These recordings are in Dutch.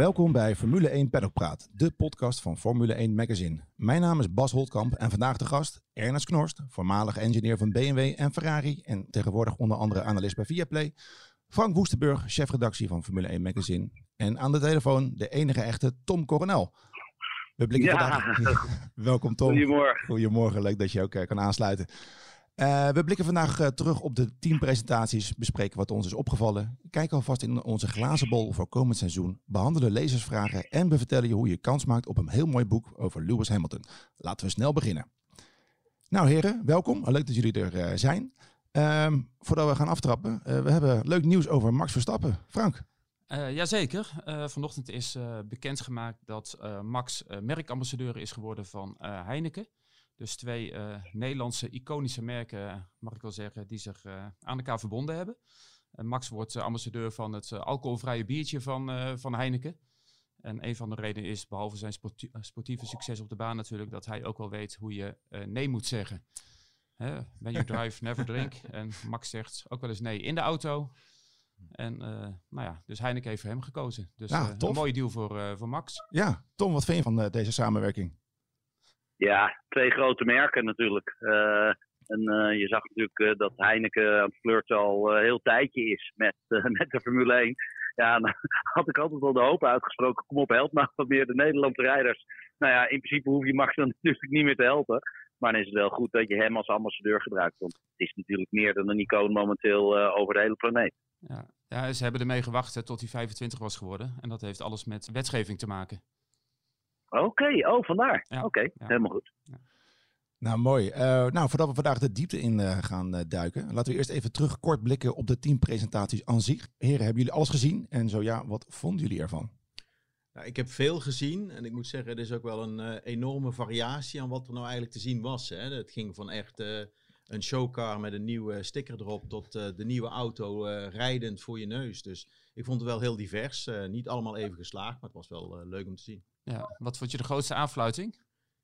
Welkom bij Formule 1 Paddock Praat, de podcast van Formule 1 Magazine. Mijn naam is Bas Holtkamp en vandaag de gast Ernest Knorst, voormalig engineer van BMW en Ferrari en tegenwoordig onder andere analist bij Viaplay. Frank Woestenburg, chefredactie van Formule 1 Magazine. En aan de telefoon de enige echte Tom Coronel. We blikken Ja. vandaag... Welkom Tom. Goedemorgen. Goedemorgen, leuk dat je ook eh, kan aansluiten. Eh, we blikken vandaag eh, terug op de teampresentaties, bespreken wat ons is opgevallen, kijken alvast in onze glazen bol voor komend seizoen, behandelen lezersvragen en we vertellen je hoe je kans maakt op een heel mooi boek over Lewis Hamilton. Laten we snel beginnen. Nou heren, welkom. Leuk dat jullie er eh, zijn. Ehm, voordat we gaan aftrappen, we hebben leuk nieuws over Max Verstappen. Frank. Eh jazeker. Eh, vanochtend is eh, bekendgemaakt dat Max merkambassadeur is geworden van Heineken. Dus twee eh, Nederlandse iconische merken, mag ik wel zeggen, die zich eh, aan elkaar verbonden hebben. En Max wordt eh, ambassadeur van het alcoholvrije biertje van, eh, van Heineken. En een van de redenen is, behalve zijn sporti- sportieve succes op de baan natuurlijk, dat hij ook wel weet hoe je eh, nee moet zeggen. Hè? When you drive, never drink. En Max zegt ook wel eens nee in de auto. En eh, nou ja, dus Heineken heeft voor hem gekozen. Dus Ja, een mooie deal voor, eh, voor Max. Ja, Tom, wat vind je van deze samenwerking? Ja, twee grote merken natuurlijk. Eh, en eh, je zag natuurlijk eh, dat Heineken aan het flirten al een heel tijdje is met, met de Formule 1. Ja, dan had ik altijd wel de hoop uitgesproken. Kom op, help nou wat meer de Nederlandse rijders. Nou ja, in principe hoef je Max dan natuurlijk niet meer te helpen. Maar dan is het wel goed dat je hem als ambassadeur gebruikt. Want het is natuurlijk meer dan een icoon momenteel over de hele planeet. Ja. ja, ze hebben ermee gewacht hè, tot hij 25 was geworden. En dat heeft alles met wetgeving te maken. Oké, oh vandaar. Ja, Oké, ja. helemaal goed. Nou, mooi. Eh, nou, voordat we vandaag de diepte in eh, gaan eh, duiken, laten we eerst even terug kort blikken op de teampresentaties aan zich. Heren, hebben jullie alles gezien? En zo ja, wat vonden jullie ervan? Nou, ik heb veel gezien en ik moet zeggen, er is ook wel een eh, enorme variatie aan wat er nou eigenlijk te zien was. Hè. Het ging van echt eh, een showcar met een nieuwe sticker erop tot eh, de nieuwe auto eh, rijdend voor je neus. Dus ik vond het wel heel divers. Eh, niet allemaal even geslaagd, maar het was wel leuk om te zien. Ja, wat vond je de grootste aanfluiting?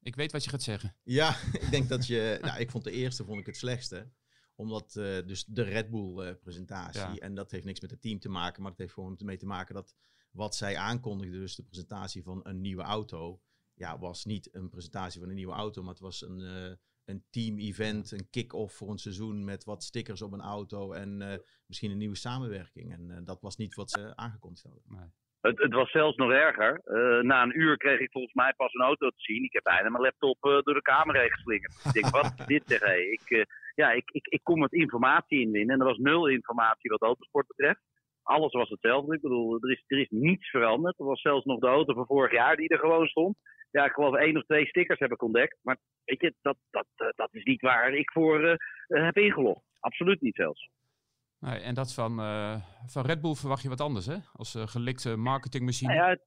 Ik weet wat je gaat zeggen. Ja, ik denk dat je. Nou, ik vond de eerste vond ik het slechtste. Omdat eh, dus de Red Bull eh, presentatie. Ja. En dat heeft niks met het team te maken. Maar het heeft gewoon mee te maken dat wat zij aankondigden, dus de presentatie van een nieuwe auto. Ja, was niet een presentatie van een nieuwe auto. Maar het was een, eh, een team-event, een kick-off voor een seizoen met wat stickers op een auto. En misschien een nieuwe samenwerking. En dat was niet wat ze aangekondigd hadden. Nee. Het, was zelfs nog erger. Eh, na een uur kreeg ik volgens mij pas een auto te zien. Ik heb bijna mijn laptop eh, door de kamer heen geslingerd. Ik denk, wat dit zeg? Ik, eh, ja, ik, ik, ik kon met informatie inwinnen. En er was nul informatie wat autosport betreft. Alles was hetzelfde. Ik bedoel, er is, er is niets veranderd. Er was zelfs nog de auto van vorig jaar die er gewoon stond. Ja, ik geloof één of twee stickers heb ik ontdekt. Maar weet je, dat, dat, dat is niet waar ik voor heb ingelogd. Absoluut niet zelfs. Nee, en dat van, eh, van Red Bull verwacht je wat anders, hè? Als eh, gelikte marketingmachine. Nou ja,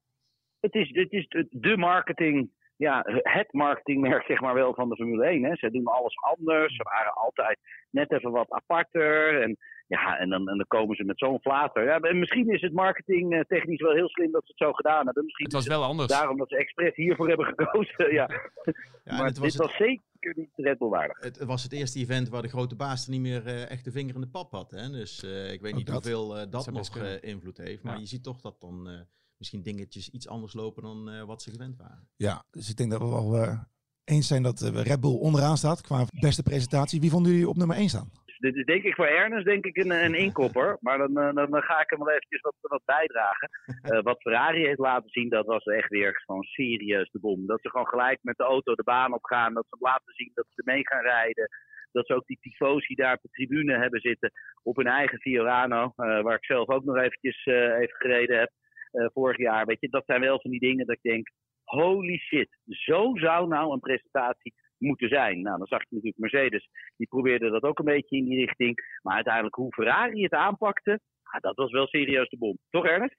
het, is, het is de marketing, ja, het marketingmerk zeg maar wel van de Formule 1. Hè. Ze doen alles anders. Ze waren altijd net even wat aparter. En, ja, en, dan, en dan komen ze met zo'n flater. Ja, en misschien is het marketing eh, technisch wel heel slim dat ze het zo gedaan hebben. Misschien het was wel anders. daarom dat ze expres hiervoor hebben gekozen. ja. Maar het was dit was zeker niet Red Bull waardig. Het was het eerste event waar de grote baas er niet meer eh, echt de vinger in de pap had. Hè? Dus eh, ik weet Ook niet dat. hoeveel eh, dat best nog eh, invloed heeft. Maar Ja. je ziet toch dat dan eh, misschien dingetjes iets anders lopen dan eh, wat ze gewend waren. Ja, dus ik denk dat we wel eh, eens zijn dat eh, Red Bull onderaan staat qua beste presentatie. Wie vonden jullie op nummer 1 staan? Dus dit is denk ik voor Ernest denk ik een, een inkopper. Maar dan, dan, dan ga ik hem wel eventjes wat, wat bijdragen. Eh, wat Ferrari heeft laten zien, dat was echt weer gewoon serieus de bom. Dat ze gewoon gelijk met de auto de baan op gaan. Dat ze laten zien dat ze mee gaan rijden. Dat ze ook die tifosi daar op de tribune hebben zitten. Op hun eigen Fiorano. eh, waar ik zelf ook nog eventjes eh, even gereden heb. Eh, vorig jaar. Weet je, dat zijn wel van die dingen dat ik denk... Holy shit, zo zou nou een presentatie moeten zijn. Nou, dan zag je natuurlijk Mercedes, die probeerde dat ook een beetje in die richting. Maar uiteindelijk hoe Ferrari het aanpakte, dat was wel serieus de bom. Toch Ernest?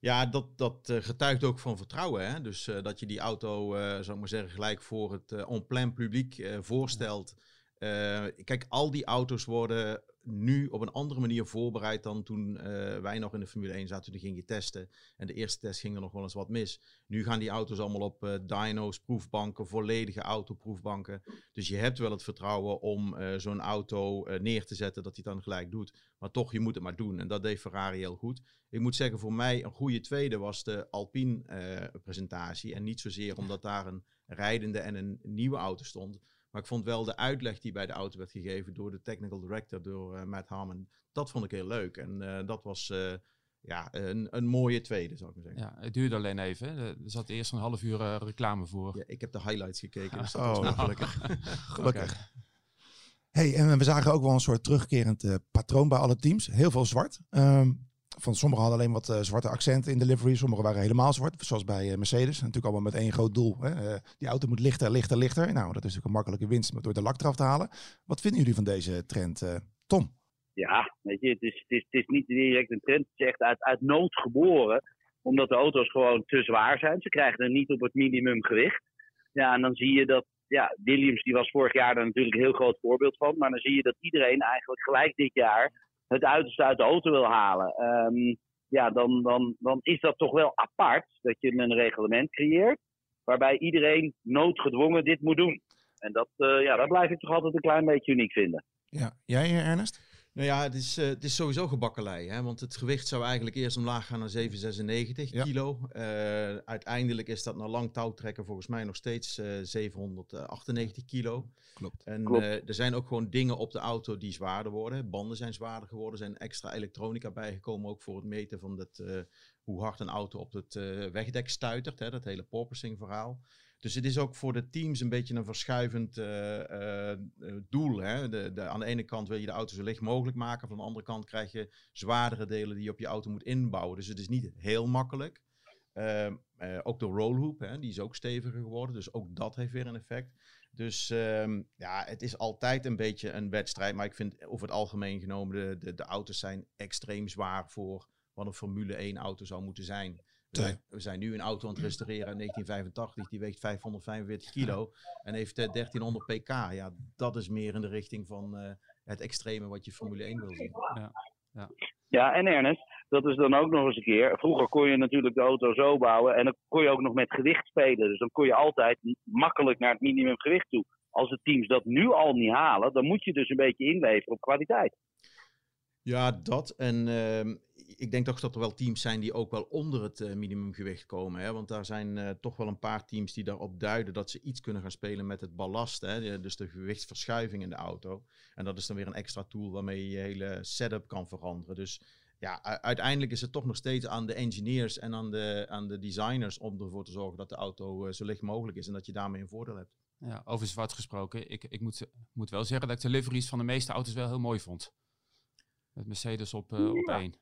Ja, dat, dat eh, getuigt ook van vertrouwen. Hè? Dus eh, dat je die auto, eh zou ik maar zeggen, gelijk voor het eh on-plan publiek voorstelt. Eh, kijk, al die auto's worden nu op een andere manier voorbereid dan toen eh, wij nog in de Formule 1 zaten. Toen ging je testen. En de eerste test ging er nog wel eens wat mis. Nu gaan die auto's allemaal op uh, dyno's, proefbanken, volledige autoproefbanken. Dus je hebt wel het vertrouwen om zo'n auto neer te zetten dat hij dan gelijk doet. Maar toch, je moet het maar doen. En dat deed Ferrari heel goed. Ik moet zeggen, voor mij een goede tweede was de Alpine presentatie. En niet zozeer omdat daar een rijdende en een nieuwe auto stond. Maar ik vond wel de uitleg die bij de auto werd gegeven door de technical director, door uh, Matt Harmon, dat vond ik heel leuk. En uh, dat was uh, ja, een, een mooie tweede, zou ik maar zeggen. Ja, het duurde alleen even. Er zat eerst een half uur reclame voor. Ja, ik heb de highlights gekeken, dus dat oh. was gelukkig. gelukkig. Hey, en we zagen ook wel een soort terugkerend patroon bij alle teams. Heel veel zwart. Um, van sommigen hadden alleen wat uh, zwarte accenten in de livery. Sommigen waren helemaal zwart, zoals bij uh, Mercedes. Natuurlijk allemaal met één groot doel. Hè. Uh, die auto moet lichter, lichter, lichter. Nou, dat is natuurlijk een makkelijke winst door de lak eraf te halen. Wat vinden jullie van deze trend, Tom? Ja, weet je, het is, het, is, niet direct een trend. Het is echt uit, uit nood geboren. Omdat de auto's gewoon te zwaar zijn. Ze krijgen er niet op het minimumgewicht. Ja, en dan zie je dat ja, Williams die was vorig jaar daar natuurlijk een heel groot voorbeeld van. Maar dan zie je dat iedereen eigenlijk gelijk dit jaar het uiterste uit de auto wil halen. Um, ja, dan, dan, dan is dat toch wel apart dat je een reglement creëert waarbij iedereen noodgedwongen dit moet doen. En dat, uh, ja, dat blijf ik toch altijd een klein beetje uniek vinden. Ja, jij eh, Ernest? Nou ja, het is, uh, het is sowieso gebakkelei. Hè? Want het gewicht zou eigenlijk eerst omlaag gaan naar 796 ja. kilo. Uh, uiteindelijk is dat na lang touwtrekken volgens mij nog steeds uh, 798 kilo. Klopt. En Klopt. er zijn ook gewoon dingen op de auto die zwaarder worden. Banden zijn zwaarder geworden. Er zijn extra elektronica bijgekomen ook voor het meten van dat, hoe hard een auto op het wegdek stuitert. Hè? Dat hele porpoising verhaal. Dus het is ook voor de teams een beetje een verschuivend uh, uh, doel. Hè? De, de, aan de ene kant wil je de auto zo licht mogelijk maken. Van de andere kant krijg je zwaardere delen die je op je auto moet inbouwen. Dus het is niet heel makkelijk. Uh, ook de rollhoop, hè, die is ook steviger geworden. Dus ook dat heeft weer een effect. Dus ehm, ja, het is altijd een beetje een wedstrijd. Maar ik vind over het algemeen genomen, de, de, de auto's zijn extreem zwaar voor wat een Formule 1 auto zou moeten zijn. We zijn, we zijn, nu een auto aan het restaureren uit 1985. Die weegt 545 kilo en heeft uh, 1300 pk. Ja, dat is meer in de richting van uh, het extreme wat je Formule 1 wil zien. Ja. Ja. ja, en Ernest, dat is dan ook nog eens een keer. Vroeger kon je natuurlijk de auto zo bouwen en dan kon je ook nog met gewicht spelen. Dus dan kon je altijd makkelijk naar het minimumgewicht toe. Als de teams dat nu al niet halen, dan moet je dus een beetje inleveren op kwaliteit. Ja, dat. En uh, ik denk toch dat er wel teams zijn die ook wel onder het uh, minimumgewicht komen. Hè? Want daar zijn uh, toch wel een paar teams die daarop duiden dat ze iets kunnen gaan spelen met het ballast. Hè? Dus de gewichtsverschuiving in de auto. En dat is dan weer een extra tool waarmee je je hele setup kan veranderen. Dus ja, uiteindelijk is het toch nog steeds aan de engineers en aan de, aan de designers om ervoor te zorgen dat de auto uh, zo licht mogelijk is en dat je daarmee een voordeel hebt. Ja, over zwart gesproken. Ik, ik moet, moet wel zeggen dat ik de liveries van de meeste auto's wel heel mooi vond. Met Mercedes op, uh, op één.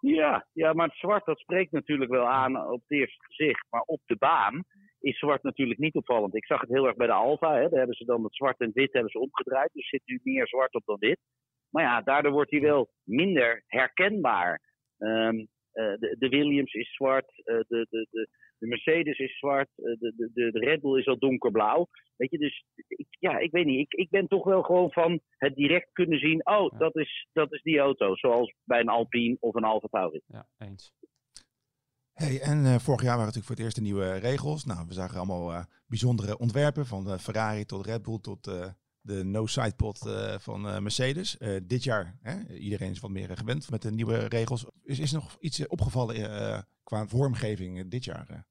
Ja, ja, maar het zwart dat spreekt natuurlijk wel aan op het eerste gezicht. Maar op de baan is zwart natuurlijk niet opvallend. Ik zag het heel erg bij de Alfa. Hè. Daar hebben ze dan het zwart en wit hebben ze omgedraaid. Dus zit nu meer zwart op dan wit. Maar ja, daardoor wordt hij wel minder herkenbaar. Ehm, eh, de, de Williams is zwart, eh, de, de, de, de Mercedes is zwart, eh, de, de, de Red Bull is al donkerblauw. Weet je, dus ik, ja, ik weet niet. Ik, ik ben toch wel gewoon van het direct kunnen zien. Oh, Ja. dat, is, dat is die auto. Zoals bij een Alpine of een Alfa Tauri. Ja, eens. Hey, en eh, vorig jaar waren natuurlijk voor het eerst de nieuwe regels. Nou, we zagen allemaal eh, bijzondere ontwerpen, van de Ferrari tot Red Bull tot eh, de no-sidepod eh, van eh, Mercedes. Eh, dit jaar, hè, iedereen is wat meer gewend met de nieuwe regels. Is, is nog iets opgevallen qua vormgeving dit jaar?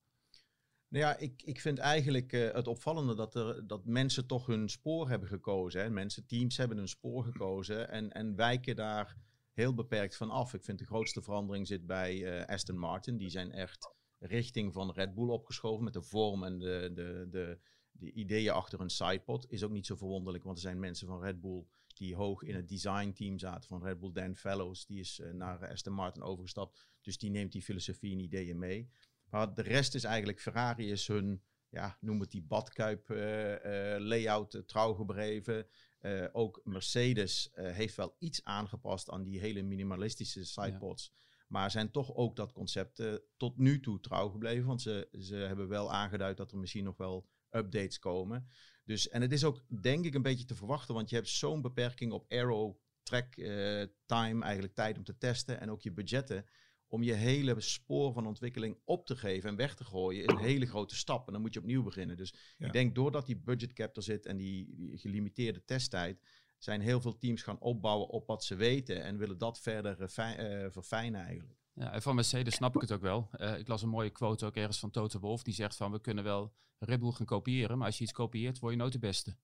Nou ja, ik, ik vind eigenlijk het opvallende dat, er, dat mensen toch hun spoor hebben gekozen. Hè. Mensen, teams hebben hun spoor gekozen en, en wijken daar heel beperkt van af. Ik vind de grootste verandering zit bij Aston Martin. Die zijn echt richting van Red Bull opgeschoven met de vorm en de, de, de, de ideeën achter een sidepod. Is ook niet zo verwonderlijk, want er zijn mensen van Red Bull die hoog in het designteam zaten van Red Bull. Dan Fellows, die is eh, naar Aston Martin overgestapt. Dus die neemt die filosofie en ideeën mee. Maar de rest is eigenlijk, Ferrari is hun, ja, noem het die badkuip eh, eh, layout trouw gebleven. Eh, ook Mercedes heeft wel iets aangepast aan die hele minimalistische sidepods. Maar zijn toch ook dat concept tot nu toe trouw gebleven. Want ze, ze hebben wel aangeduid dat er misschien nog wel updates komen. Dus, en het is ook denk ik een beetje te verwachten, want je hebt zo'n beperking op aero track uh, time, eigenlijk tijd om te testen en ook je budgetten. Om je hele spoor van ontwikkeling op te geven en weg te gooien, is een hele grote stap. En dan moet je opnieuw beginnen. Dus ik denk doordat die budget cap er zit en die, die gelimiteerde testtijd, zijn heel veel teams gaan opbouwen op wat ze weten en willen dat verder uh, verfijnen eigenlijk. Ja, van Mercedes snap ik het ook wel. Uh, ik las een mooie quote ook ergens van Toto Wolf. Die zegt van, we kunnen wel Red Bull gaan kopiëren. Maar als je iets kopieert, word je nooit de beste.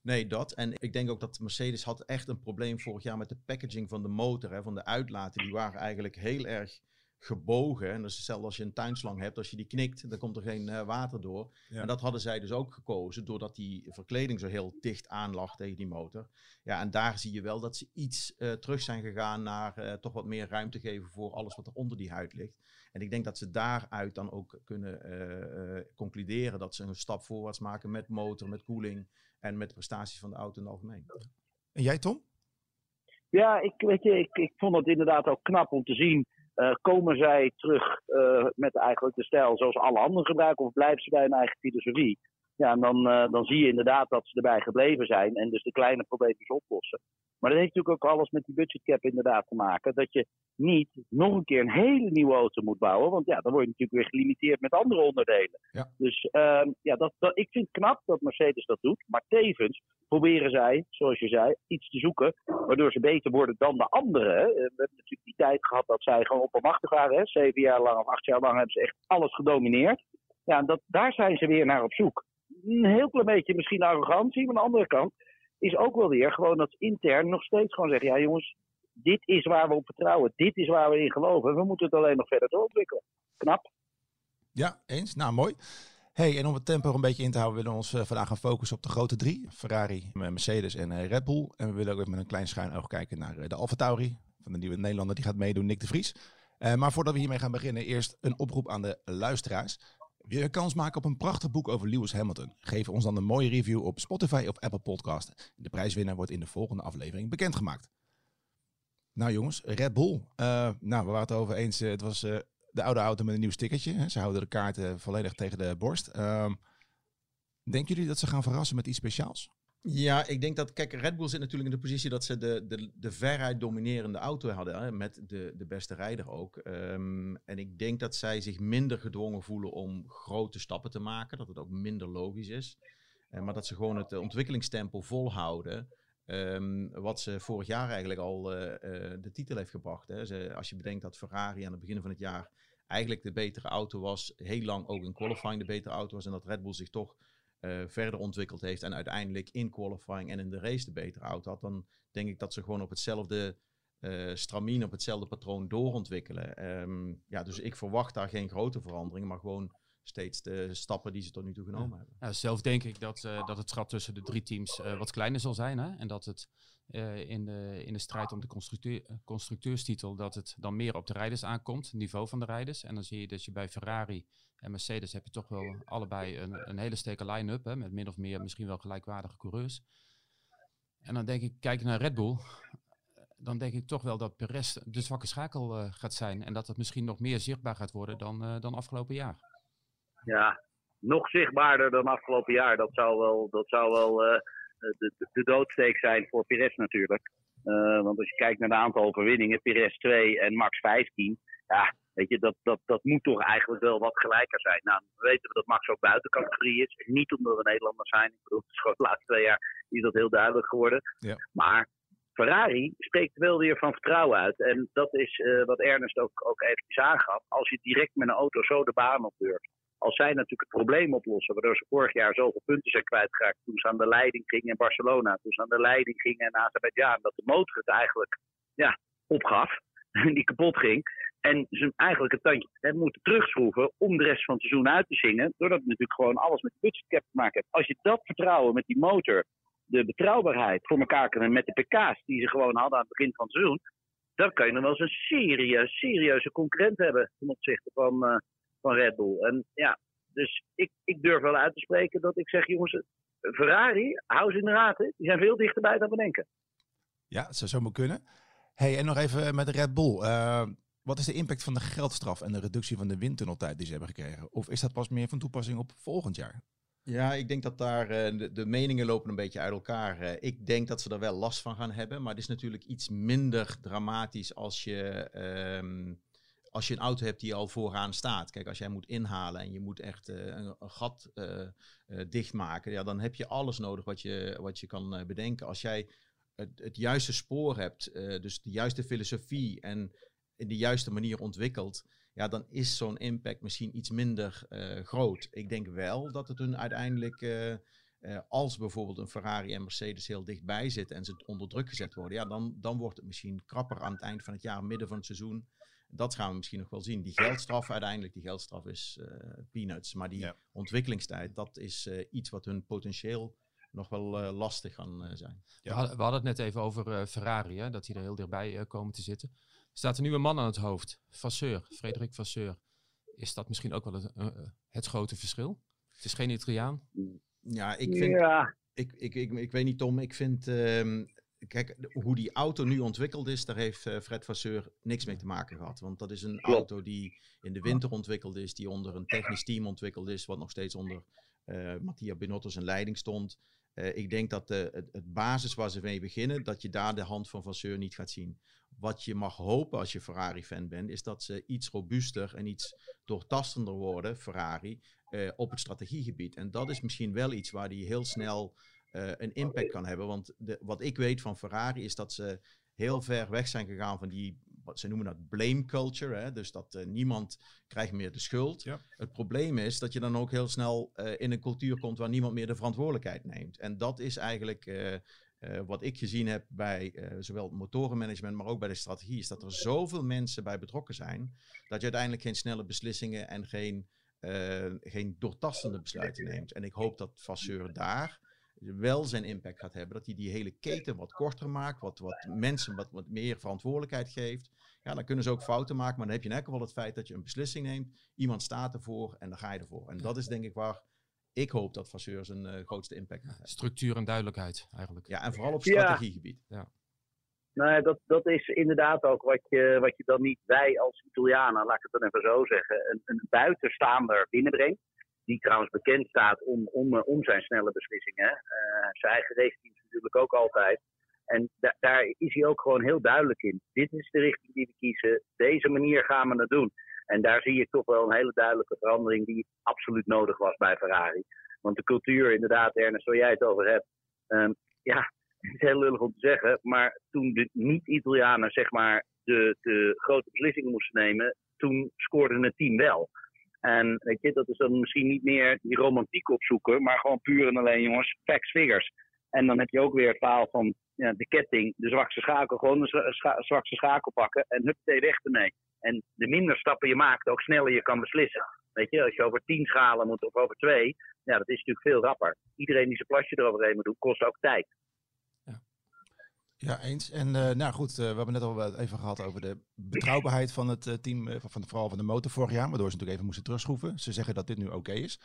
Nee, dat. En ik denk ook dat Mercedes had echt een probleem vorig jaar met de packaging van de motor. Hè, van de uitlaten. Die waren eigenlijk heel erg gebogen. En dat is hetzelfde als je een tuinslang hebt. Als je die knikt, dan komt er geen uh, water door. En dat hadden zij dus ook gekozen, doordat die verkleding zo heel dicht aan lag tegen die motor. Ja, en daar zie je wel dat ze iets uh, terug zijn gegaan naar uh, toch wat meer ruimte geven voor alles wat er onder die huid ligt. En ik denk dat ze daaruit dan ook kunnen concluderen dat ze een stap voorwaarts maken met motor, met koeling en met de prestaties van de auto in het algemeen. En jij, Tom? Ja, ik, weet je, ik, ik vond het inderdaad ook knap om te zien uh, komen zij terug uh, met eigenlijk de stijl zoals alle anderen gebruiken, of blijven ze bij hun eigen filosofie? Ja, en dan, uh, dan zie je inderdaad dat ze erbij gebleven zijn en dus de kleine probleempjes oplossen. Maar dat heeft natuurlijk ook alles met die budgetcap inderdaad te maken. Dat je niet nog een keer een hele nieuwe auto moet bouwen. Want ja, dan word je natuurlijk weer gelimiteerd met andere onderdelen. Ja. Dus uh, ja, dat, dat, ik vind het knap dat Mercedes dat doet. Maar tevens proberen zij, zoals je zei, iets te zoeken waardoor ze beter worden dan de anderen. We hebben natuurlijk die tijd gehad dat zij gewoon oppermachtig waren. Hè. Zeven jaar lang of acht jaar lang hebben ze echt alles gedomineerd. Ja, dat, daar zijn ze weer naar op zoek. Een heel klein beetje misschien arrogantie, maar aan de andere kant is ook wel weer gewoon dat intern nog steeds gewoon zeggen: ja, jongens, dit is waar we op vertrouwen, dit is waar we in geloven. We moeten het alleen nog verder doorontwikkelen. Knap. Ja, eens. Nou, mooi. Hey, en om het tempo een beetje in te houden, willen we ons uh, vandaag gaan focussen op de grote drie: Ferrari, Mercedes en uh, Red Bull. En we willen ook even met een klein schuin oog kijken naar de Alfa Tauri van de nieuwe Nederlander die gaat meedoen, Nick de Vries. maar voordat we hiermee gaan beginnen, eerst een oproep aan de luisteraars. Wil je kans maken op een prachtig boek over Lewis Hamilton? Geef ons dan een mooie review op Spotify of Apple Podcast. De prijswinnaar wordt in de volgende aflevering bekendgemaakt. Nou jongens, Red Bull. Uh, nou, we waren het over eens. Uh, het was uh, de oude auto met een nieuw stickertje. Ze houden de kaarten volledig tegen de borst. Ehm, denken jullie dat ze gaan verrassen met iets speciaals? Ja, ik denk dat, kijk, Red Bull zit natuurlijk in de positie dat ze de, de, de veruit dominerende auto hadden, hè, met de, de beste rijder ook. Um, en ik denk dat zij zich minder gedwongen voelen om grote stappen te maken, dat het ook minder logisch is. Uh, maar dat ze gewoon het ontwikkelingstempo volhouden, um, wat ze vorig jaar eigenlijk al uh, de titel heeft gebracht. Hè. Ze, als je bedenkt dat Ferrari aan het begin van het jaar eigenlijk de betere auto was, heel lang ook in qualifying de betere auto was, en dat Red Bull zich toch uh, verder ontwikkeld heeft en uiteindelijk in qualifying en in de race de betere auto had, dan denk ik dat ze gewoon op hetzelfde uh, stramien, op hetzelfde patroon doorontwikkelen. Um, ja, dus ik verwacht daar geen grote veranderingen, maar gewoon steeds de stappen die ze tot nu toe genomen ja. hebben. Ja, zelf denk ik dat, uh, dat het gat tussen de drie teams uh, wat kleiner zal zijn. Hè? En dat het uh, in, de, in de strijd om de constructeur, constructeurstitel, dat het dan meer op de rijders aankomt, het niveau van de rijders. En dan zie je dat je bij Ferrari en Mercedes heb je toch wel allebei een, een hele sterke line-up, hè, met min of meer misschien wel gelijkwaardige coureurs. En dan denk ik, kijk naar Red Bull, dan denk ik toch wel dat Perez de zwakke schakel uh, gaat zijn. En dat het misschien nog meer zichtbaar gaat worden dan, uh, dan afgelopen jaar. Ja, nog zichtbaarder dan afgelopen jaar. Dat zou wel, dat zou wel uh, de, de, doodsteek zijn voor Perez natuurlijk. want als je kijkt naar het aantal overwinningen, Perez 2 en Max 15. Ja, Weet je, dat, dat, dat moet toch eigenlijk wel wat gelijker zijn. Nou, we weten dat Max ook buiten categorie is. Niet omdat we Nederlanders zijn. Ik bedoel, het is gewoon de laatste twee jaar is dat heel duidelijk geworden. Ja. Maar Ferrari spreekt wel weer van vertrouwen uit. En dat is uh, wat Ernest ook, ook eventjes aangaf. Als je direct met een auto zo de baan op durft. Als zij natuurlijk het probleem oplossen, waardoor ze vorig jaar zoveel punten zijn kwijtgeraakt toen ze aan de leiding gingen in Barcelona, toen ze aan de leiding gingen in Azerbeidzjan, dat de motor het eigenlijk ja, opgaf en die kapot ging. En ze eigenlijk het tandje hebben moeten terugschroeven om de rest van het seizoen uit te zingen. Doordat het natuurlijk gewoon alles met de budgetcap te maken heeft. Als je dat vertrouwen met die motor, de betrouwbaarheid voor elkaar kan met de pk's die ze gewoon hadden aan het begin van het seizoen. Dan kan je dan wel eens een serieus, serieuze concurrent hebben ten opzichte van, uh, van Red Bull. En ja, dus ik, ik durf wel uit te spreken dat ik zeg, jongens, Ferrari, hou ze in de raad. Die zijn veel dichterbij dan we denken. Ja, dat zou zomaar kunnen. Hey, en nog even met Red Bull. Uh, wat is de impact van de geldstraf en de reductie van de windtunneltijd die ze hebben gekregen? Of is dat pas meer van toepassing op volgend jaar? Ja, ik denk dat daar uh, de, meningen lopen een beetje uit elkaar. Uh, ik denk dat ze er wel last van gaan hebben, maar het is natuurlijk iets minder dramatisch als je, um, als je een auto hebt die al vooraan staat. Kijk, als jij moet inhalen en je moet echt een, een, gat dichtmaken, ja, dan heb je alles nodig wat je, wat je kan bedenken. Als jij het, het juiste spoor hebt, dus de juiste filosofie en in de juiste manier ontwikkelt, ja, dan is zo'n impact misschien iets minder uh, groot. Ik denk wel dat het een uiteindelijk, uh, uh, als bijvoorbeeld een Ferrari en Mercedes heel dichtbij zitten en ze onder druk gezet worden, ja, dan, dan wordt het misschien krapper aan het eind van het jaar, midden van het seizoen. Dat gaan we misschien nog wel zien. Die geldstraf uiteindelijk, die geldstraf is peanuts. Maar die ontwikkelingstijd, dat is iets wat hun potentieel nog wel lastig kan zijn. Ja. We, hadden, we, hadden, het net even over Ferrari, hè, dat die er heel dichtbij komen te zitten staat een nieuwe man aan het hoofd. Vasseur, Frederik Vasseur. Is dat misschien ook wel het, uh, het grote verschil? Het is geen Italiaan. Ja, ik vind... Ja. Ik, ik, ik, ik, weet niet, Tom. Ik vind... Uh, kijk, hoe die auto nu ontwikkeld is, daar heeft uh, Fred Vasseur niks mee te maken gehad. Want dat is een auto die in de winter ontwikkeld is, die onder een technisch team ontwikkeld is, wat nog steeds onder uh, Mattia Binotto zijn leiding stond. Uh, ik denk dat de, het, het, basis waar ze mee beginnen, dat je daar de hand van Vasseur niet gaat zien. Wat je mag hopen als je Ferrari-fan bent, is dat ze iets robuuster en iets doortastender worden, Ferrari, uh, op het strategiegebied. En dat is misschien wel iets waar die heel snel een impact kan hebben. Want de, wat ik weet van Ferrari is dat ze heel ver weg zijn gegaan van die, wat ze noemen dat blame culture. Hè? Dus dat uh, niemand krijgt meer de schuld. Ja. Het probleem is dat je dan ook heel snel in een cultuur komt waar niemand meer de verantwoordelijkheid neemt. En dat is eigenlijk uh, wat ik gezien heb bij uh, zowel motorenmanagement, maar ook bij de strategie, is dat er zoveel mensen bij betrokken zijn, dat je uiteindelijk geen snelle beslissingen en geen, uh, geen doortastende besluiten neemt. En ik hoop dat Vasseur daar wel zijn impact gaat hebben, dat hij die hele keten wat korter maakt, wat, wat mensen wat, wat meer verantwoordelijkheid geeft. Ja, dan kunnen ze ook fouten maken, maar dan heb je in elk geval het feit dat je een beslissing neemt, iemand staat ervoor en dan ga je ervoor. En dat is denk ik waar ik hoop dat Vasseur zijn uh, grootste impact heeft. Structuur en duidelijkheid eigenlijk. Ja, en vooral op strategiegebied. Ja. Nou, dat, dat is inderdaad ook wat je, wat je dan niet, wij als Italianen, laat ik het dan even zo zeggen, een, een buitenstaander binnenbrengt. Die trouwens bekend staat om, om, om zijn snelle beslissingen. Uh, zijn eigen raceteams natuurlijk ook altijd. En da daar is hij ook gewoon heel duidelijk in. Dit is de richting die we kiezen. Deze manier gaan we het doen. En daar zie je toch wel een hele duidelijke verandering die absoluut nodig was bij Ferrari. Want de cultuur, inderdaad, Ernest, waar jij het over hebt. Um, ja, het is heel lullig om te zeggen. Maar toen de niet-Italianen, zeg maar, de, de grote beslissingen moesten nemen, toen scoorde het team wel. En weet je, dat is dan misschien niet meer die romantiek opzoeken, maar gewoon puur en alleen, jongens, facts, figures. En dan heb je ook weer het verhaal van ja, de ketting, de zwakste schakel, gewoon de zwakste schakel pakken en hup, weg ermee. En de minder stappen je maakt, ook sneller je kan beslissen. Weet je, als je over tien schalen moet of over twee, ja, dat is natuurlijk veel rapper. Iedereen die zijn plasje eroverheen moet doen, kost ook tijd. Ja, eens. En uh, nou goed, uh, we hebben net al even gehad over de betrouwbaarheid van het uh, team, van, de, vooral van de motor vorig jaar, waardoor ze natuurlijk even moesten terugschroeven. Ze zeggen dat dit nu oké is.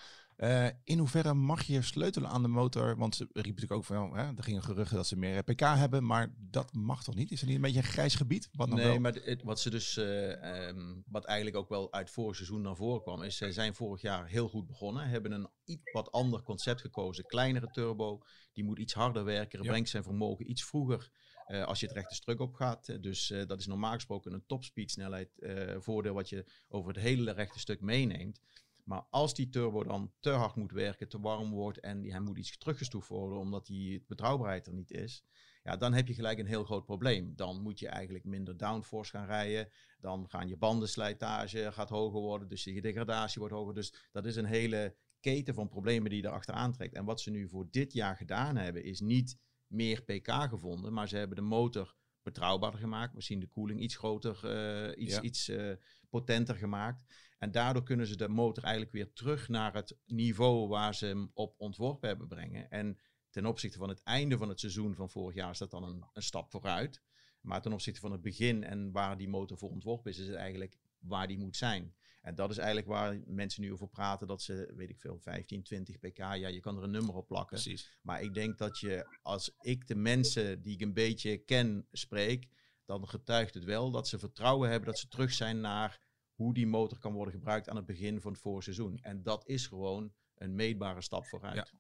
In hoeverre mag je sleutelen aan de motor? Want ze riepen natuurlijk ook van, hè, er gingen geruchten dat ze meer pk hebben, maar dat mag toch niet? Is er niet een beetje een grijs gebied? Wat nee, wel... maar het, wat ze dus, um, wat eigenlijk ook wel uit vorig seizoen naar voren kwam, is ze zijn vorig jaar heel goed begonnen, hebben een iets wat ander concept gekozen, kleinere turbo, die moet iets harder werken, brengt zijn vermogen iets vroeger uh, als je het rechte stuk op gaat. Dus uh, dat is normaal gesproken een topspeed snelheid uh, voordeel wat je over het hele rechte stuk meeneemt. Maar als die turbo dan te hard moet werken, te warm wordt en hij moet iets teruggestoefd worden omdat die betrouwbaarheid er niet is, ja, dan heb je gelijk een heel groot probleem. Dan moet je eigenlijk minder downforce gaan rijden. Dan gaan je bandenslijtage gaat hoger worden, dus je degradatie wordt hoger. Dus dat is een hele keten van problemen die je erachteraan trekt. En wat ze nu voor dit jaar gedaan hebben, is niet meer pk gevonden, maar ze hebben de motor betrouwbaarder gemaakt. Misschien de koeling iets groter, uh, iets, iets uh, potenter gemaakt. En daardoor kunnen ze de motor eigenlijk weer terug naar het niveau waar ze hem op ontworpen hebben brengen. En ten opzichte van het einde van het seizoen van vorig jaar is dat dan een, een stap vooruit. Maar ten opzichte van het begin en waar die motor voor ontworpen is, is het eigenlijk waar die moet zijn. En dat is eigenlijk waar mensen nu over praten, dat ze, weet ik veel, 15, 20 pk, ja, je kan er een nummer op plakken. Precies. Maar ik denk dat je, als ik de mensen die ik een beetje ken spreek, dan getuigt het wel dat ze vertrouwen hebben dat ze terug zijn naar hoe die motor kan worden gebruikt aan het begin van het voorseizoen. En dat is gewoon een meetbare stap vooruit.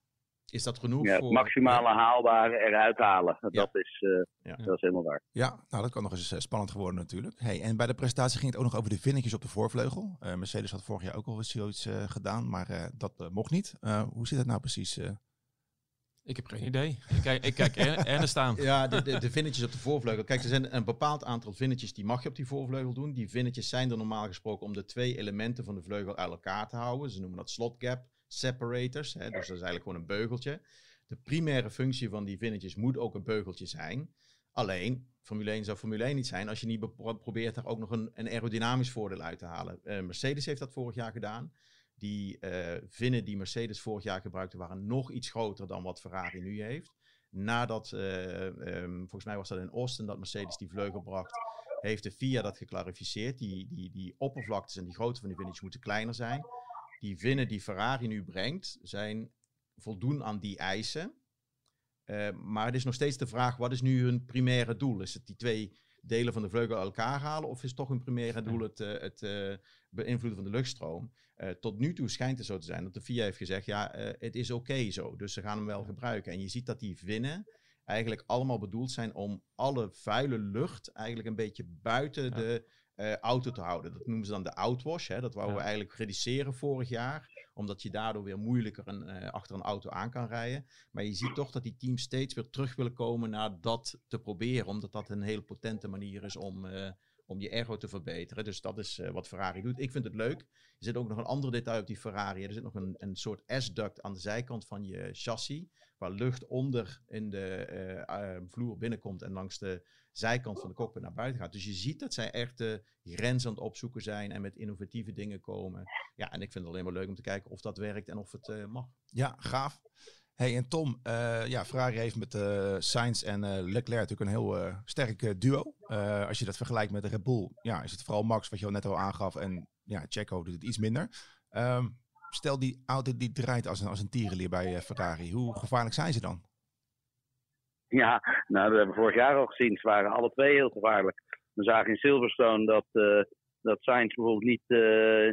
Is dat genoeg Ja, het voor... maximale haalbare eruit halen. Dat, is, eh, Ja. dat is helemaal waar. Ja, nou dat kan nog eens eh, spannend geworden natuurlijk. Hey, en bij de presentatie ging het ook nog over de vinnetjes op de voorvleugel. Eh, Mercedes had vorig jaar ook al eens zoiets eh, gedaan, maar eh, dat mocht niet. Eh, hoe zit het nou precies? Ik heb geen idee. Ik kijk, ik kijk er, Ernest aan. Ja, de, de, de vinnetjes op de voorvleugel. Kijk, er zijn een bepaald aantal vinnetjes die mag je op die voorvleugel doen. Die vinnetjes zijn er normaal gesproken om de twee elementen van de vleugel uit elkaar te houden. Ze noemen dat slot gap separators. Hè, dus dat is eigenlijk gewoon een beugeltje. De primaire functie van die vinnetjes moet ook een beugeltje zijn. Alleen, Formule 1 zou Formule 1 niet zijn als je niet probeert daar ook nog een, een aerodynamisch voordeel uit te halen. Eh, Mercedes heeft dat vorig jaar gedaan. Die eh, vinnen die Mercedes vorig jaar gebruikte waren nog iets groter dan wat Ferrari nu heeft. Nadat, ehm, volgens mij was dat in Austin, dat Mercedes die vleugel bracht, heeft de FIA dat geclarificeerd. Die, die, die oppervlaktes en die grootte van die vinnetjes moeten kleiner zijn. Die vinnen die Ferrari nu brengt, zijn voldoen aan die eisen. Eh, maar het is nog steeds de vraag, wat is nu hun primaire doel? Is het die twee delen van de vleugel uit elkaar halen? Of is toch hun primaire doel het, het beïnvloeden van de luchtstroom? Eh, tot nu toe schijnt het zo te zijn dat de FIA heeft gezegd, ja, eh, het is oké zo. Dus ze gaan hem wel gebruiken. En je ziet dat die vinnen eigenlijk allemaal bedoeld zijn om alle vuile lucht eigenlijk een beetje buiten Ja. de eh, auto te houden. Dat noemen ze dan de outwash. Hè? Dat wouden Ja. we eigenlijk reduceren vorig jaar. Omdat je daardoor weer moeilijker een, achter een auto aan kan rijden. Maar je ziet toch dat die teams steeds weer terug willen komen naar dat te proberen. Omdat dat een hele potente manier is om, om je aero te verbeteren. Dus dat is eh, wat Ferrari doet. Ik vind het leuk. Er zit ook nog een ander detail op die Ferrari. Er zit nog een, een soort S-duct aan de zijkant van je chassis. Waar lucht onder in de eh, eh, vloer binnenkomt en langs de zijkant van de cockpit naar buiten gaat. Dus je ziet dat zij echt de grens aan het opzoeken zijn en met innovatieve dingen komen. Ja, en ik vind het alleen maar leuk om te kijken of dat werkt en of het mag. Ja, gaaf. Hey, en Tom, eh, ja, Ferrari heeft met eh Sainz en eh, Leclerc natuurlijk een heel sterk duo. Als je dat vergelijkt met de Red Bull, ja, is het vooral Max, wat je al net al aangaf. En ja, Checo doet het iets minder. Ehm, stel die auto die draait als een, als een tierenlier bij Ferrari. Hoe gevaarlijk zijn ze dan? Ja, nou, dat hebben vorig jaar al gezien. Ze waren alle twee heel gevaarlijk. We zagen in Silverstone dat, dat Sainz bijvoorbeeld niet,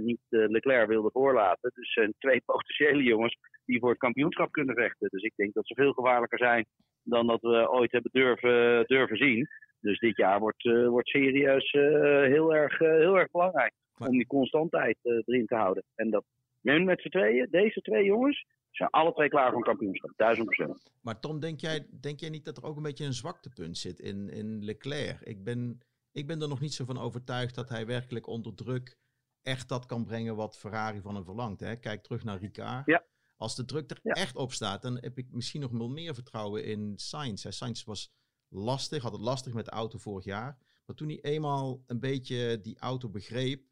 niet Leclerc wilde voorlaten. Dus zijn twee potentiële jongens die voor het kampioenschap kunnen vechten. Dus ik denk dat ze veel gevaarlijker zijn dan dat we ooit hebben durven, durven zien. Dus dit jaar wordt, eh, wordt serieus eh, heel, erg, eh, heel erg belangrijk Maar- om die constantheid erin te houden. En dat hun met z'n tweeën, deze twee jongens, zijn alle twee klaar voor een kampioenschap. Duizend procent. Maar Tom, denk jij, denk jij niet dat er ook een beetje een zwaktepunt zit in, in Leclerc? Ik ben, ik ben er nog niet zo van overtuigd dat hij werkelijk onder druk echt dat kan brengen wat Ferrari van hem verlangt. Hè? Kijk terug naar Ricard. Ja. Als de druk er Ja. echt op staat, dan heb ik misschien nog wel meer vertrouwen in Sainz. Hè. Sainz was lastig, had het lastig met de auto vorig jaar. Maar toen hij eenmaal een beetje die auto begreep,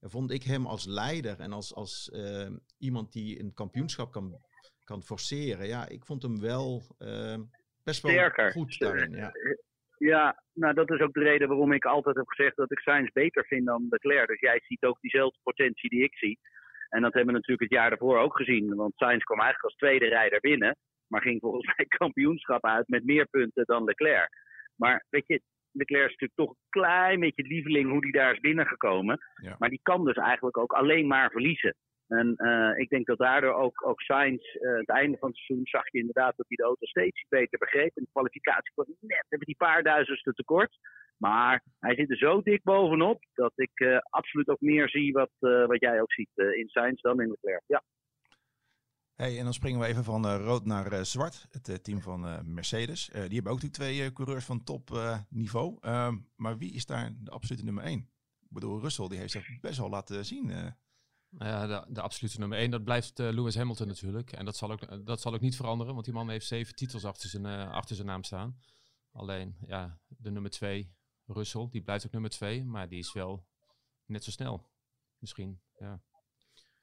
vond ik hem als leider en als, als eh, iemand die een kampioenschap kan, kan forceren. Ja, ik vond hem wel eh, best wel Sterker. goed daarin. Ja. Ja, nou dat is ook de reden waarom ik altijd heb gezegd dat ik Sainz beter vind dan Leclerc. Dus jij ziet ook diezelfde potentie die ik zie. En dat hebben we natuurlijk het jaar daarvoor ook gezien. Want Sainz kwam eigenlijk als tweede rijder binnen. Maar ging volgens mij kampioenschap uit met meer punten dan Leclerc. Maar weet je, Leclerc is natuurlijk toch een klein beetje lieveling hoe die daar is binnengekomen. Ja. Maar die kan dus eigenlijk ook alleen maar verliezen. En eh, ik denk dat daardoor ook, ook Sainz, eh, het einde van het seizoen, zag je inderdaad dat hij de auto steeds beter begreep. En de kwalificatie was net even die paar duizendste tekort. Maar hij zit er zo dik bovenop dat ik eh, absoluut ook meer zie wat, eh, wat jij ook ziet eh, in Sainz dan in Leclerc. Ja. Hey, en dan springen we even van eh, rood naar eh, zwart. Het eh, team van eh, Mercedes. Eh, die hebben ook die twee eh, coureurs van top eh, niveau. Ehm, maar wie is daar de absolute nummer één? Ik bedoel, Russell die heeft zich best wel laten zien. eh. Nou Ja, de, de absolute nummer één, dat blijft eh, Lewis Hamilton natuurlijk. En dat zal, ook, dat zal ook niet veranderen, want die man heeft zeven titels achter zijn, eh, achter zijn naam staan. Alleen, ja, de nummer twee, Russell, die blijft ook nummer twee, maar die is wel net zo snel. Misschien, ja.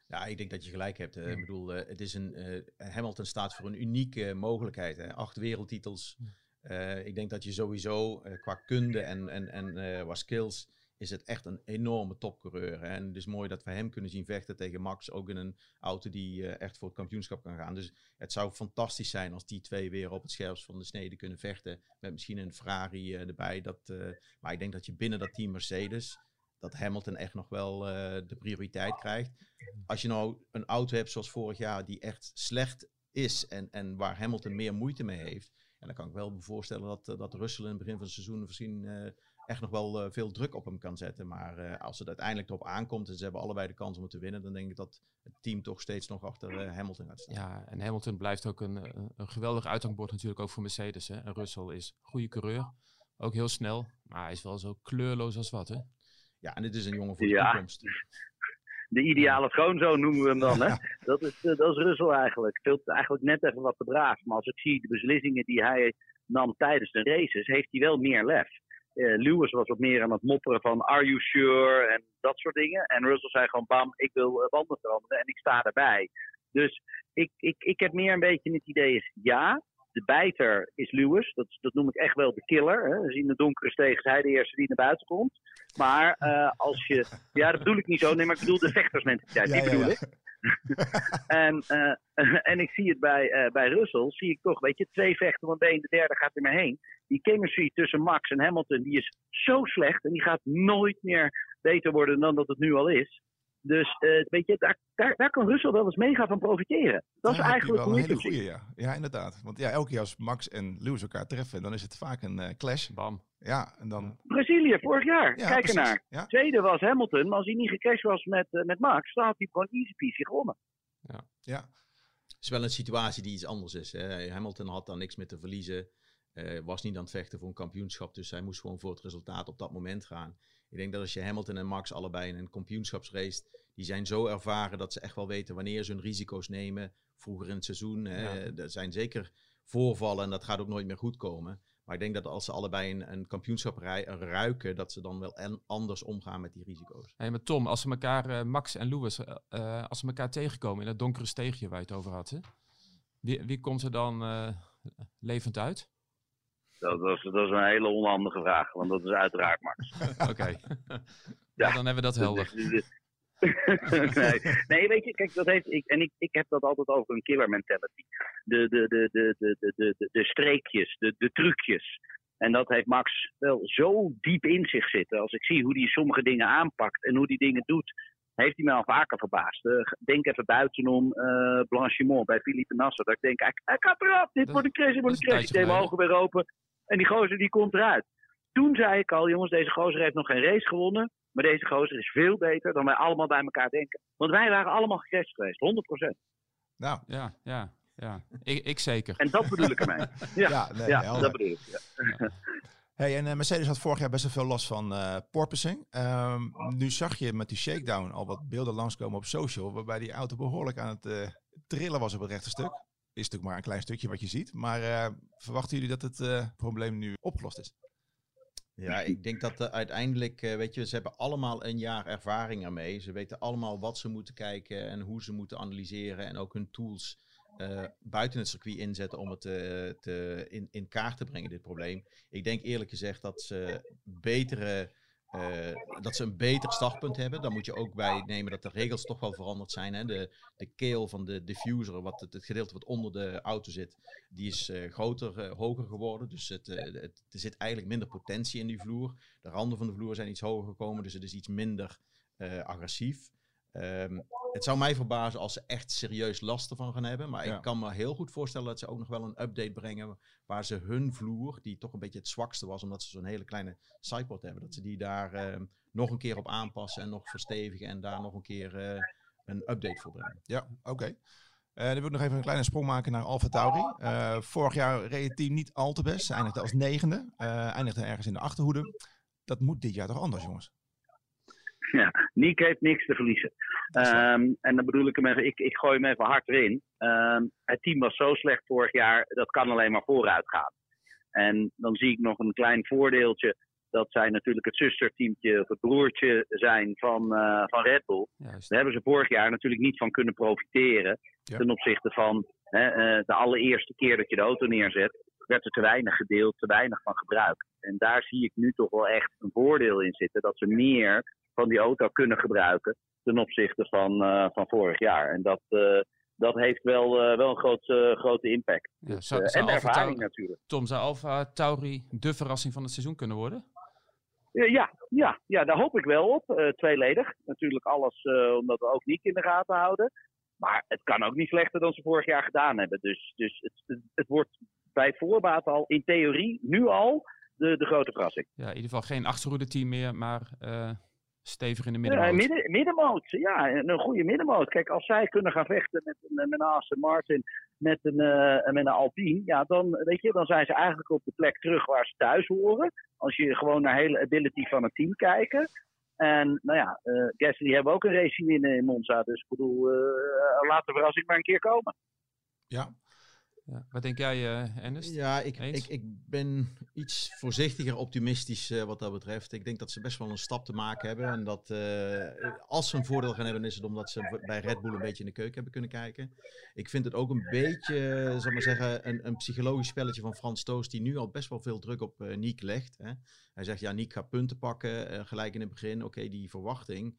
Ja, ik denk dat je gelijk hebt. hè. Ik bedoel, eh, het is een, eh, Hamilton staat voor een unieke mogelijkheid. Hè. Acht wereldtitels. Eh, ik denk dat je sowieso eh, qua kunde en, en, en eh, qua skills is het echt een enorme topcoureur. En het is mooi dat we hem kunnen zien vechten tegen Max. Ook in een auto die eh, echt voor het kampioenschap kan gaan. Dus het zou fantastisch zijn als die twee weer op het scherpst van de snede kunnen vechten. Met misschien een Ferrari eh, erbij. Dat, eh, maar ik denk dat je binnen dat team Mercedes dat Hamilton echt nog wel de prioriteit krijgt. Als je nou een auto hebt zoals vorig jaar, die echt slecht is en, en waar Hamilton meer moeite mee heeft, en dan kan ik wel voorstellen dat, dat Russell in het begin van het seizoen misschien echt nog wel uh, veel druk op hem kan zetten. Maar uh, als het uiteindelijk erop aankomt en ze hebben allebei de kans om het te winnen, dan denk ik dat het team toch steeds nog achter uh, Hamilton gaat staan. Ja, en Hamilton blijft ook een, een geweldig uithangbord natuurlijk ook voor Mercedes. Hè? En Russell is goede coureur, ook heel snel, maar hij is wel zo kleurloos als wat, hè? Ja, en dit is een jongen voor de ja. toekomst. De ideale schoonzoon noemen we hem dan, hè? Dat is, dat is Russell eigenlijk. Veel, eigenlijk net even wat te braaf. Maar als ik zie de beslissingen die hij nam tijdens de races, heeft hij wel meer lef. Uh, Lewis was wat meer aan het mopperen van are you sure en dat soort dingen. En Russell zei gewoon bam, ik wil uh, banden veranderen en ik sta erbij. Dus ik, ik, ik heb meer een beetje het idee is ja, de bijter is Lewis. Dat, dat noem ik echt wel de killer. Hè. We zien de donkere steeg hij de eerste die naar buiten komt. Maar uh, als je... Ja, dat bedoel ik niet zo. Nee, maar ik bedoel de vechtersmentaliteit. Ja, die bedoel ja, ja. ik. en, uh, en ik zie het bij, uh, bij Russell, zie ik toch, weet je, twee vechten van been, de derde gaat er maar heen. Die chemistry tussen Max en Hamilton, die is zo slecht en die gaat nooit meer beter worden dan dat het nu al is. Dus uh, weet je, daar, daar, daar, kan Russell wel eens mega van profiteren. Dat is eigenlijk wel een hele goede, ja. Ja, inderdaad. Want ja, elke keer als Max en Lewis elkaar treffen, dan is het vaak een uh, clash. Bam. Ja, en dan... Brazilië, vorig jaar. Ja, Kijk ernaar. Ja. Tweede was Hamilton, maar als hij niet gecashed was met, uh, met Max, dan had hij gewoon easy peasy gewonnen. Ja. ja. Het is wel een situatie die iets anders is. Hè. Hamilton had daar niks meer te verliezen. Was niet aan het vechten voor een kampioenschap. Dus hij moest gewoon voor het resultaat op dat moment gaan. Ik denk dat als je Hamilton en Max allebei in een kampioenschapsrace, die zijn zo ervaren dat ze echt wel weten wanneer ze hun risico's nemen. Vroeger in het seizoen, hè, er zijn zeker voorvallen en dat gaat ook nooit meer goed komen. Maar ik denk dat als ze allebei een, een kampioenschap ruiken, dat ze dan wel en anders omgaan met die risico's. Hey, maar Tom, als ze elkaar, uh, Max en Lewis, uh, als ze elkaar tegenkomen in dat donkere steegje waar je het over had, hè? Wie, wie komt er dan uh, levend uit? Dat, dat, is, dat is een hele onhandige vraag, want dat is uiteraard Max. Oké. ja. dan hebben we dat helder. nee. nee, weet je, kijk, dat heeft, ik, en ik, ik heb dat altijd over een killer mentality. De, de, de, de, de, de, de, de streekjes, de, de trucjes. En dat heeft Max wel zo diep in zich zitten. Als ik zie hoe hij sommige dingen aanpakt en hoe hij dingen doet, heeft hij me al vaker verbaasd. Uh, denk even buitenom uh, Blanchimont bij Philippe Nasser. Dat ik denk, hij, hij gaat eraf. Dit wordt een crash, dit wordt een crash. Ik deed mijn ogen weer open. En die gozer die komt eruit. Toen zei ik al, jongens, deze gozer heeft nog geen race gewonnen. Maar deze gozer is veel beter dan wij allemaal bij elkaar denken. Want wij waren allemaal gecrashed geweest, 100%. Nou, ja, ja, ja. Ik, ik zeker. En dat bedoel ik ermee. Ja, ja, nee, ja dat bedoel ik. Ja. Hey, en uh, Mercedes had vorig jaar best wel veel last van uh, porpoising. Um, nu zag je met die shakedown al wat beelden langskomen op social, waarbij die auto behoorlijk aan het uh, trillen was op het rechte stuk. Is natuurlijk maar een klein stukje wat je ziet. Maar verwachten jullie dat het probleem nu opgelost is? Ja, ik denk dat uh, uiteindelijk, weet je, ze hebben allemaal een jaar ervaring ermee. Ze weten allemaal wat ze moeten kijken en hoe ze moeten analyseren en ook hun tools buiten het circuit inzetten om het te, in, in kaart te brengen, dit probleem. Ik denk eerlijk gezegd dat ze betere uh, dat ze een beter startpunt hebben. Dan moet je ook bij nemen dat de regels toch wel veranderd zijn. Hè? De, de keel van de diffuser, wat het, het gedeelte wat onder de auto zit, die is uh, groter, uh, hoger geworden. Dus het, het, er zit eigenlijk minder potentie in die vloer. De randen van de vloer zijn iets hoger gekomen, dus het is iets minder agressief. Um, het zou mij verbazen als ze echt serieus last ervan gaan hebben. Maar ik kan me heel goed voorstellen dat ze ook nog wel een update brengen. Waar ze hun vloer, die toch een beetje het zwakste was, omdat ze zo'n hele kleine sideboard hebben, dat ze die daar uh, nog een keer op aanpassen en nog verstevigen. En daar nog een keer uh, een update voor brengen. Ja, oké. Okay. Uh, dan wil ik nog even een kleine sprong maken naar Alfa Tauri. Uh, vorig jaar reed het team niet al te best. Ze eindigde als negende. Eindigde ergens in de achterhoede. Dat moet dit jaar toch anders, jongens? Ja, Nick heeft niks te verliezen. Um, en dan bedoel ik hem even, ik, ik gooi hem even hard erin. Um, het team was zo slecht vorig jaar, dat kan alleen maar vooruit gaan. En dan zie ik nog een klein voordeeltje. Dat zij natuurlijk het zusterteamtje of het broertje zijn van, uh, van Red Bull. Daar hebben ze vorig jaar natuurlijk niet van kunnen profiteren. Ja. Ten opzichte van hè, uh, de allereerste keer dat je de auto neerzet, werd er te weinig gedeeld, te weinig van gebruikt. En daar zie ik nu toch wel echt een voordeel in zitten. Dat ze meer van die auto kunnen gebruiken ten opzichte van, uh, van vorig jaar. En dat, uh, dat heeft wel, uh, wel een groot, grote impact. Ja, dus, zou, zou en ervaring natuurlijk. Tom, zou Alfa Tauri de verrassing van het seizoen kunnen worden? ja, ja, ja, daar hoop ik wel op. tweeledig. Natuurlijk alles omdat we ook niet in de gaten houden. Maar het kan ook niet slechter dan ze vorig jaar gedaan hebben. Dus, dus het, het, het wordt bij voorbaat al, in theorie, nu al, de, de grote verrassing. Ja, in ieder geval geen achterhoede team meer, maar stevig in de middenmoot. Midden, middenmoot, ja, een goede middenmoot. Kijk, als zij kunnen gaan vechten met, met een Aston Martin, met een, uh, met een Alpine, ja, dan, weet je, dan zijn ze eigenlijk op de plek terug waar ze thuis horen. Als je gewoon naar hele ability van het team kijkt. En nou ja, uh, Gasly hebben ook een race winnen in Monza. Dus ik bedoel, uh, laat de verrassing maar een keer komen. Ja, ja. Wat denk jij, uh, Ernest? Ja, ik, ik, ik ben iets voorzichtiger optimistisch uh, wat dat betreft. Ik denk dat ze best wel een stap te maken hebben. En dat uh, als ze een voordeel gaan hebben, is het omdat ze bij Red Bull een beetje in de keuken hebben kunnen kijken. Ik vind het ook een beetje, zal maar zeggen, een, een psychologisch spelletje van Frans Toos, die nu al best wel veel druk op Niek legt. Hè. Hij zegt, ja, Niek gaat punten pakken, gelijk in het begin. Oké, die verwachting.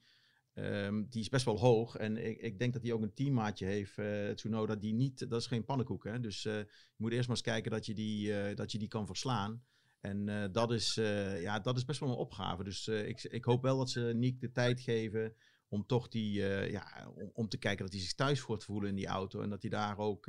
Um, die is best wel hoog. En ik, ik, denk dat hij ook een teammaatje heeft, uh, Tsunoda, die niet... Dat is geen pannenkoek, hè. Dus uh, je moet eerst maar eens kijken dat je die, uh, dat je die kan verslaan. En dat, is, ja, dat is best wel een opgave. Dus ik, ik hoop wel dat ze Nick de tijd geven om toch die... ja, om, om, te kijken dat hij zich thuis voelt voelen in die auto. En dat hij daar ook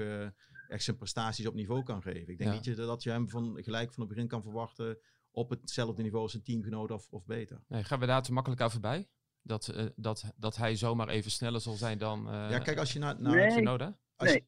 echt zijn prestaties op niveau kan geven. Ik denk ja. niet je, dat je hem van, gelijk van het begin kan verwachten op hetzelfde niveau als een teamgenoot of, of beter. Nee, gaan we daar te makkelijk over bij? Dat, uh, dat, dat hij zomaar even sneller zal zijn dan uh, Ja, kijk, als je naar, naar nee, Tsunoda? Nee,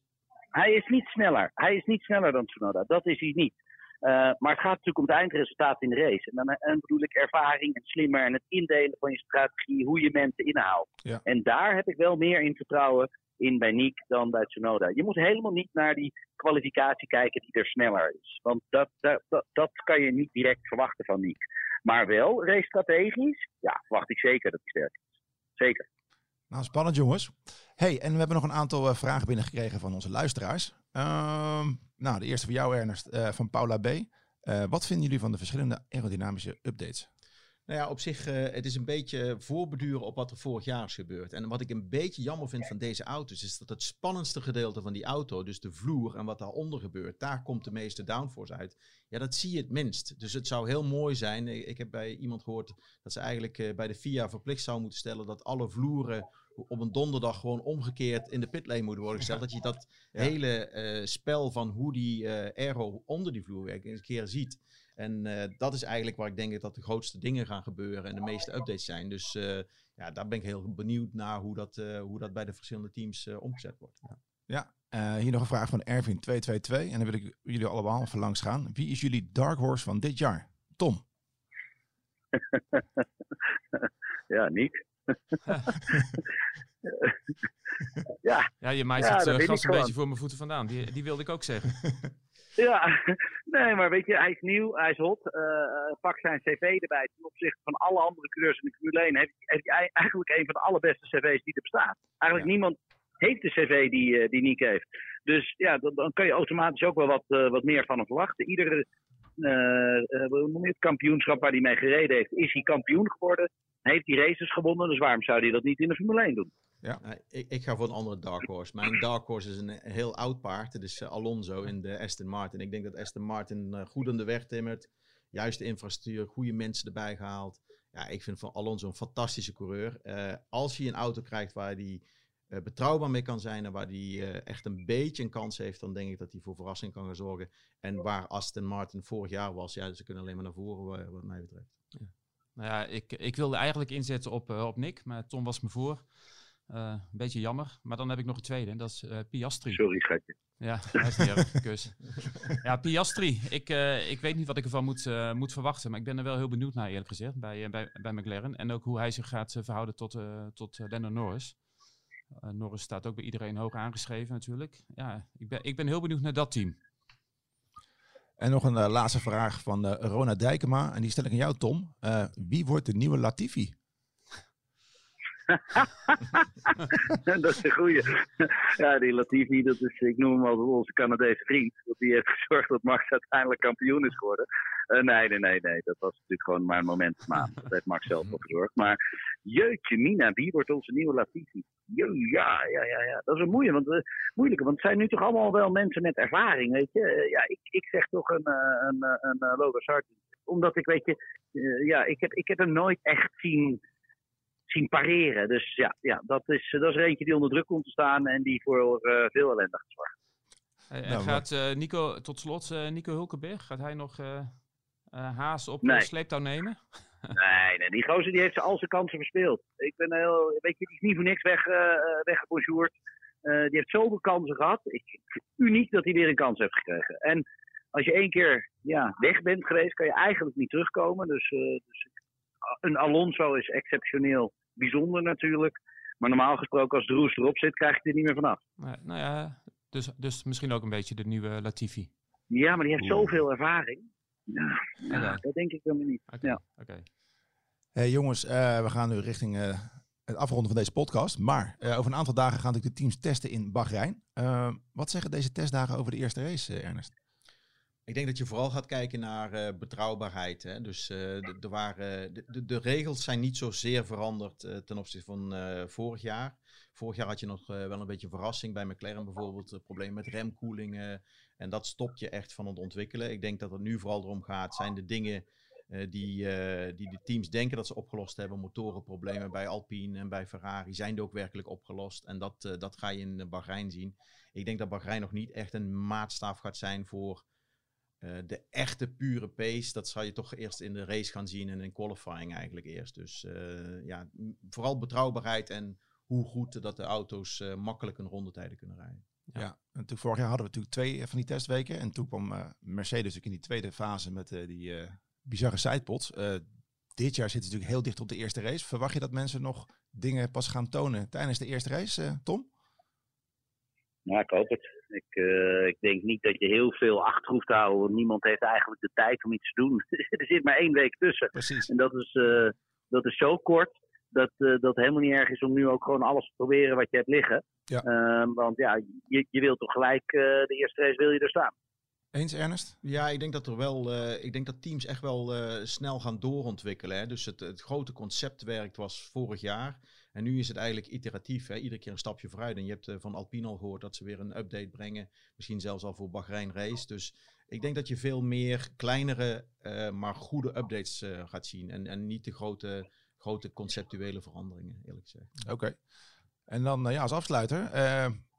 hij is niet sneller. Hij is niet sneller dan Tsunoda. Dat is hij niet. Uh, maar het gaat natuurlijk om het eindresultaat in de race. En dan en bedoel ik ervaring en slimmer en het indelen van je strategie, hoe je mensen inhaalt. Ja. En daar heb ik wel meer in vertrouwen in bij Nick dan bij Tsunoda. Je moet helemaal niet naar die kwalificatie kijken die er sneller is. Want dat, dat, dat, dat kan je niet direct verwachten van Nick. Maar wel race strategisch, ja, verwacht ik zeker dat hij sterk is. Zeker. Nou, spannend jongens. hey, en we hebben nog een aantal uh, vragen binnengekregen van onze luisteraars. Uh, nou, de eerste voor jou Ernest, uh, van Paula B. Uh, wat vinden jullie van de verschillende aerodynamische updates? Nou ja, op zich, uh, het is een beetje voorbeduren op wat er vorig jaar is gebeurd. En wat ik een beetje jammer vind van deze auto's, is dat het spannendste gedeelte van die auto, dus de vloer en wat daaronder gebeurt, daar komt de meeste downforce uit. Ja, dat zie je het minst. Dus het zou heel mooi zijn. Ik heb bij iemand gehoord dat ze eigenlijk uh, bij de FIA verplicht zou moeten stellen dat alle vloeren op een donderdag gewoon omgekeerd in de pitlane moeten worden gesteld. Dat je dat ja. hele uh, spel van hoe die aero onder die vloer werkt eens een keer ziet. En uh, dat is eigenlijk waar ik denk dat de grootste dingen gaan gebeuren en de meeste updates zijn. Dus uh, ja, daar ben ik heel benieuwd naar hoe dat, uh, hoe dat bij de verschillende teams omgezet wordt. Ja, ja hier nog een vraag van Erwin222. En dan wil ik jullie allemaal even langs gaan. Wie is jullie dark horse van dit jaar? Tom. ja, Nick. ja. ja, je maait ja, het uh, gras een beetje voor mijn voeten vandaan. Die, die wilde ik ook zeggen. Ja, nee, maar weet je, hij is nieuw, hij is hot. Uh, pak zijn cv erbij. Ten opzichte van alle andere coureurs in de Formule 1 heeft, heeft hij eigenlijk een van de allerbeste cv's die er bestaat. Eigenlijk ja. niemand heeft de cv die, uh, die Nick heeft. Dus ja, dan, dan kan je automatisch ook wel wat, uh, wat meer van hem verwachten. Iedere uh, kampioenschap waar hij mee gereden heeft, is hij kampioen geworden. Heeft hij races gewonnen, dus waarom zou hij dat niet in de Formule 1 doen? Ja. Nou, ik, ik, ga voor een andere dark horse. Mijn dark horse is een heel oud paard. Het is uh, Alonso in de Aston Martin. Ik denk dat Aston Martin uh, goed aan de weg timmert. Juiste infrastructuur, goede mensen erbij gehaald. Ja, ik vind van Alonso een fantastische coureur. Als hij een auto krijgt waar hij betrouwbaar mee kan zijn en waar hij echt een beetje een kans heeft, dan denk ik dat hij voor verrassing kan gaan zorgen. En waar Aston Martin vorig jaar was, ja, ze kunnen alleen maar naar voren wat mij betreft. Ja. Nou ja, ik, ik wilde eigenlijk inzetten op, op Nick, maar Tom was me voor. Uh, een beetje jammer. Maar dan heb ik nog een tweede. En dat is uh, Piastri. Sorry, schatje. Ja, dat is niet erg. Kus. Ja, Piastri. Ik, uh, ik weet niet wat ik ervan moet, moet verwachten. Maar ik ben er wel heel benieuwd naar, eerlijk gezegd. Bij, bij, bij McLaren. En ook hoe hij zich gaat verhouden tot, tot Lennon Norris. Norris staat ook bij iedereen hoog aangeschreven natuurlijk. Ja, ik ben, ik ben heel benieuwd naar dat team. En nog een laatste vraag van Rona Dijkema. En die stel ik aan jou, Tom. wie wordt de nieuwe Latifi? dat is een goeie. ja, die Latifi, dat is, ik noem hem altijd onze Canadese vriend. Want die heeft gezorgd dat Max uiteindelijk kampioen is geworden. Uh, nee, nee, nee, nee. Dat was natuurlijk gewoon maar een moment Dat heeft Max zelf voor gezorgd. Maar jeetje, Mina, wie wordt onze nieuwe Latifi? ja, ja, ja, ja. Dat is een moeilijke, want, uh, moeilijke, want het zijn nu toch allemaal wel mensen met ervaring, weet je. Uh, ja, ik, ik zeg toch een, een, een, Logan. Omdat ik, weet je, ja, ik heb, ik heb hem nooit echt zien zien pareren. Dus ja, ja dat, is, dat is er eentje die onder druk komt te staan en die voor uh, veel ellende gaat zorgen. en nou, gaat uh, Nico, tot slot, uh, Nico Hulkenberg, gaat hij nog Haas op nee. sleeptouw nemen? nee, nee, die gozer die heeft al zijn kansen verspeeld. Ik ben heel, weet je, die is niet voor niks weg, weggebonjourd. die heeft zoveel kansen gehad. Ik, uniek dat hij weer een kans heeft gekregen. En als je één keer ja, weg bent geweest, kan je eigenlijk niet terugkomen. Dus, dus een Alonso is exceptioneel bijzonder natuurlijk. Maar normaal gesproken, als de roes erop zit, krijg je er niet meer vanaf. Nou, nou ja, dus, dus misschien ook een beetje de nieuwe Latifi. Ja, maar die heeft zoveel ervaring. Ja, ja dat denk ik helemaal niet. Okay. Ja. Okay. Hey, jongens, uh, we gaan nu richting uh, het afronden van deze podcast. Maar uh, over een aantal dagen gaan de teams testen in Bahrein. wat zeggen deze testdagen over de eerste race, Ernest? Ik denk dat je vooral gaat kijken naar uh, betrouwbaarheid. Hè? Dus uh, de, waren, de, de, regels zijn niet zozeer veranderd uh, ten opzichte van vorig jaar. Vorig jaar had je nog wel een beetje verrassing bij McLaren bijvoorbeeld. problemen met remkoelingen. En dat stopt je echt van het ontwikkelen. Ik denk dat het nu vooral erom gaat. Zijn de dingen die, die de teams denken dat ze opgelost hebben. Motorenproblemen bij Alpine en bij Ferrari. Zijn die ook werkelijk opgelost? En dat, dat ga je in Bahrein zien. Ik denk dat Bahrein nog niet echt een maatstaaf gaat zijn voor uh, de echte pure pace, dat zal je toch eerst in de race gaan zien en in qualifying eigenlijk eerst. Dus uh, ja, vooral betrouwbaarheid en hoe goed dat de auto's uh, makkelijk een rondetijden kunnen rijden. Ja, ja natuurlijk vorig jaar hadden we natuurlijk twee van die testweken. En toen kwam Mercedes ook in die tweede fase met die bizarre sidepods. dit jaar zit het natuurlijk heel dicht op de eerste race. Verwacht je dat mensen nog dingen pas gaan tonen tijdens de eerste race, Tom? Ja, ik hoop het. Ik, uh, ik denk niet dat je heel veel achter hoeft te houden, want niemand heeft eigenlijk de tijd om iets te doen. er zit maar één week tussen. Precies. En dat is, uh, dat is zo kort dat uh, dat helemaal niet erg is om nu ook gewoon alles te proberen wat je hebt liggen. Ja. Ehm, want ja, je, je wilt toch gelijk de eerste race wil je er staan. Eens, Ernest? Ja, ik denk dat er wel. Uh, ik denk dat teams echt wel uh, snel gaan doorontwikkelen. Hè. Dus het, het grote conceptwerk was vorig jaar. En nu is het eigenlijk iteratief. Hè? Iedere keer een stapje vooruit. En je hebt uh, van Alpine al gehoord dat ze weer een update brengen. Misschien zelfs al voor Bahrein Race. Dus ik denk dat je veel meer kleinere, maar goede updates gaat zien. En, en niet de grote, grote conceptuele veranderingen, eerlijk gezegd. Oké. En dan ja, als afsluiter.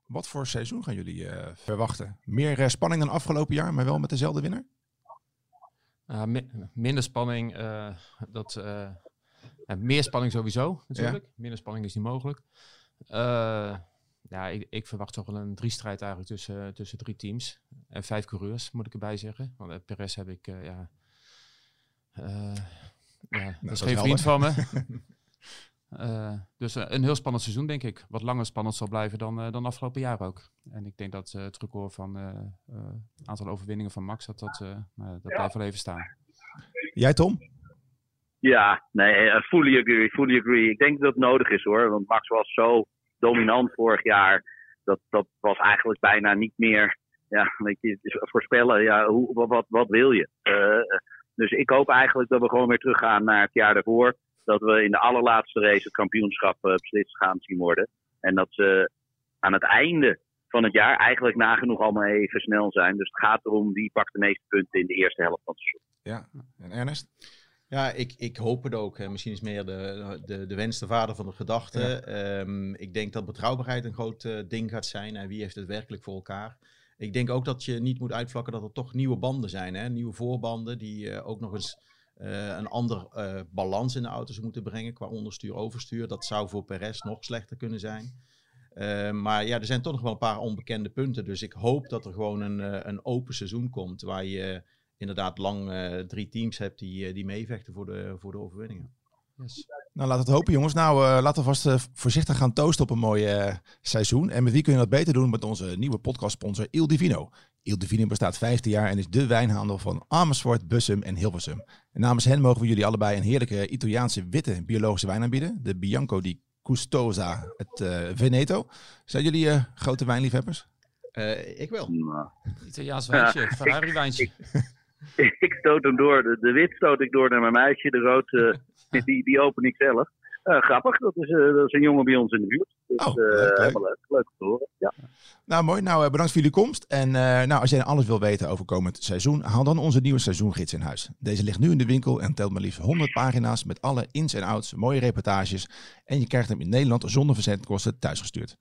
Wat voor seizoen gaan jullie uh, verwachten? Meer uh, spanning dan afgelopen jaar, maar wel met dezelfde winnaar? Uh, mi minder spanning. dat, meer spanning sowieso, natuurlijk. Ja. Minder spanning is niet mogelijk. ja, ik, ik, verwacht toch wel een drie-strijd eigenlijk tussen, tussen drie teams. En vijf coureurs, moet ik erbij zeggen. Want Perez heb ik, ja... ja, nou, dat is geen vriend van me. Uh, dus uh, een heel spannend seizoen, denk ik. Wat langer spannend zal blijven dan, uh, dan afgelopen jaar ook. En ik denk dat het record van het aantal overwinningen van Max, dat, dat, dat blijft wel even staan. Jij, Tom? Ja, nee, fully agree, fully agree. Ik denk dat het nodig is hoor. Want Max was zo dominant vorig jaar. Dat, dat was eigenlijk bijna niet meer ja, weet je, voorspellen. Ja, wat, wat wil je? dus ik hoop eigenlijk dat we gewoon weer teruggaan naar het jaar daarvoor dat we in de allerlaatste race het kampioenschap uh, beslist gaan zien worden. En dat ze aan het einde van het jaar eigenlijk nagenoeg allemaal even snel zijn. Dus het gaat erom wie pakt de meeste punten in de eerste helft van het seizoen. Ja, en Ernest? Ja, ik, ik hoop het ook. Misschien is meer de, de, de wens de vader van de gedachte. Ja. Um, ik denk dat betrouwbaarheid een groot uh, ding gaat zijn. En wie heeft het werkelijk voor elkaar? Ik denk ook dat je niet moet uitvlakken dat er toch nieuwe banden zijn. Hè? Nieuwe voorbanden die uh, ook nog eens uh, een ander balans in de auto's moeten brengen qua onderstuur, overstuur. Dat zou voor Perez nog slechter kunnen zijn. Uh, maar ja, er zijn toch nog wel een paar onbekende punten. Dus ik hoop dat er gewoon een, een open seizoen komt. Waar je inderdaad lang drie teams hebt die, die meevechten voor de, voor de overwinningen. Yes. Nou, laten we het hopen, jongens. Nou, uh, laten we vast uh, voorzichtig gaan toosten op een mooi uh, seizoen. En met wie kunnen we dat beter doen? Met onze nieuwe podcastsponsor Il Divino. Il Divino bestaat 15 jaar en is de wijnhandel van Amersfoort, Bussum en Hilversum. En namens hen mogen we jullie allebei een heerlijke Italiaanse witte biologische wijn aanbieden. De Bianco di Custosa, het uh, Veneto. Zijn jullie uh, grote wijnliefhebbers? Uh, ik wel. Italiaans wijntje, Ferrari wijntje. Ik, ik, stoot hem door. De, de, wit stoot ik door naar mijn meisje. De rood, die, die open ik zelf. Uh, grappig, dat is, uh, dat is, een jongen bij ons in de buurt. Dus, oh, leuk, leuk. leuk. leuk te horen. Ja. Nou, mooi. Nou, bedankt voor jullie komst. En nou, als jij alles wil weten over komend seizoen, haal dan onze nieuwe seizoengids in huis. Deze ligt nu in de winkel en telt maar liefst 100 pagina's met alle ins en outs, mooie reportages. En je krijgt hem in Nederland zonder verzendkosten thuisgestuurd.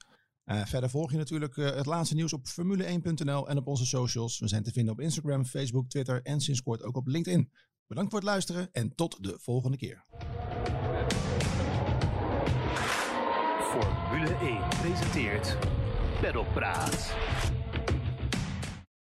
Uh, verder volg je natuurlijk uh, het laatste nieuws op formule1.nl en op onze socials. We zijn te vinden op Instagram, Facebook, Twitter en sinds kort ook op LinkedIn. Bedankt voor het luisteren en tot de volgende keer. Formule 1 presenteert Pedalpraat.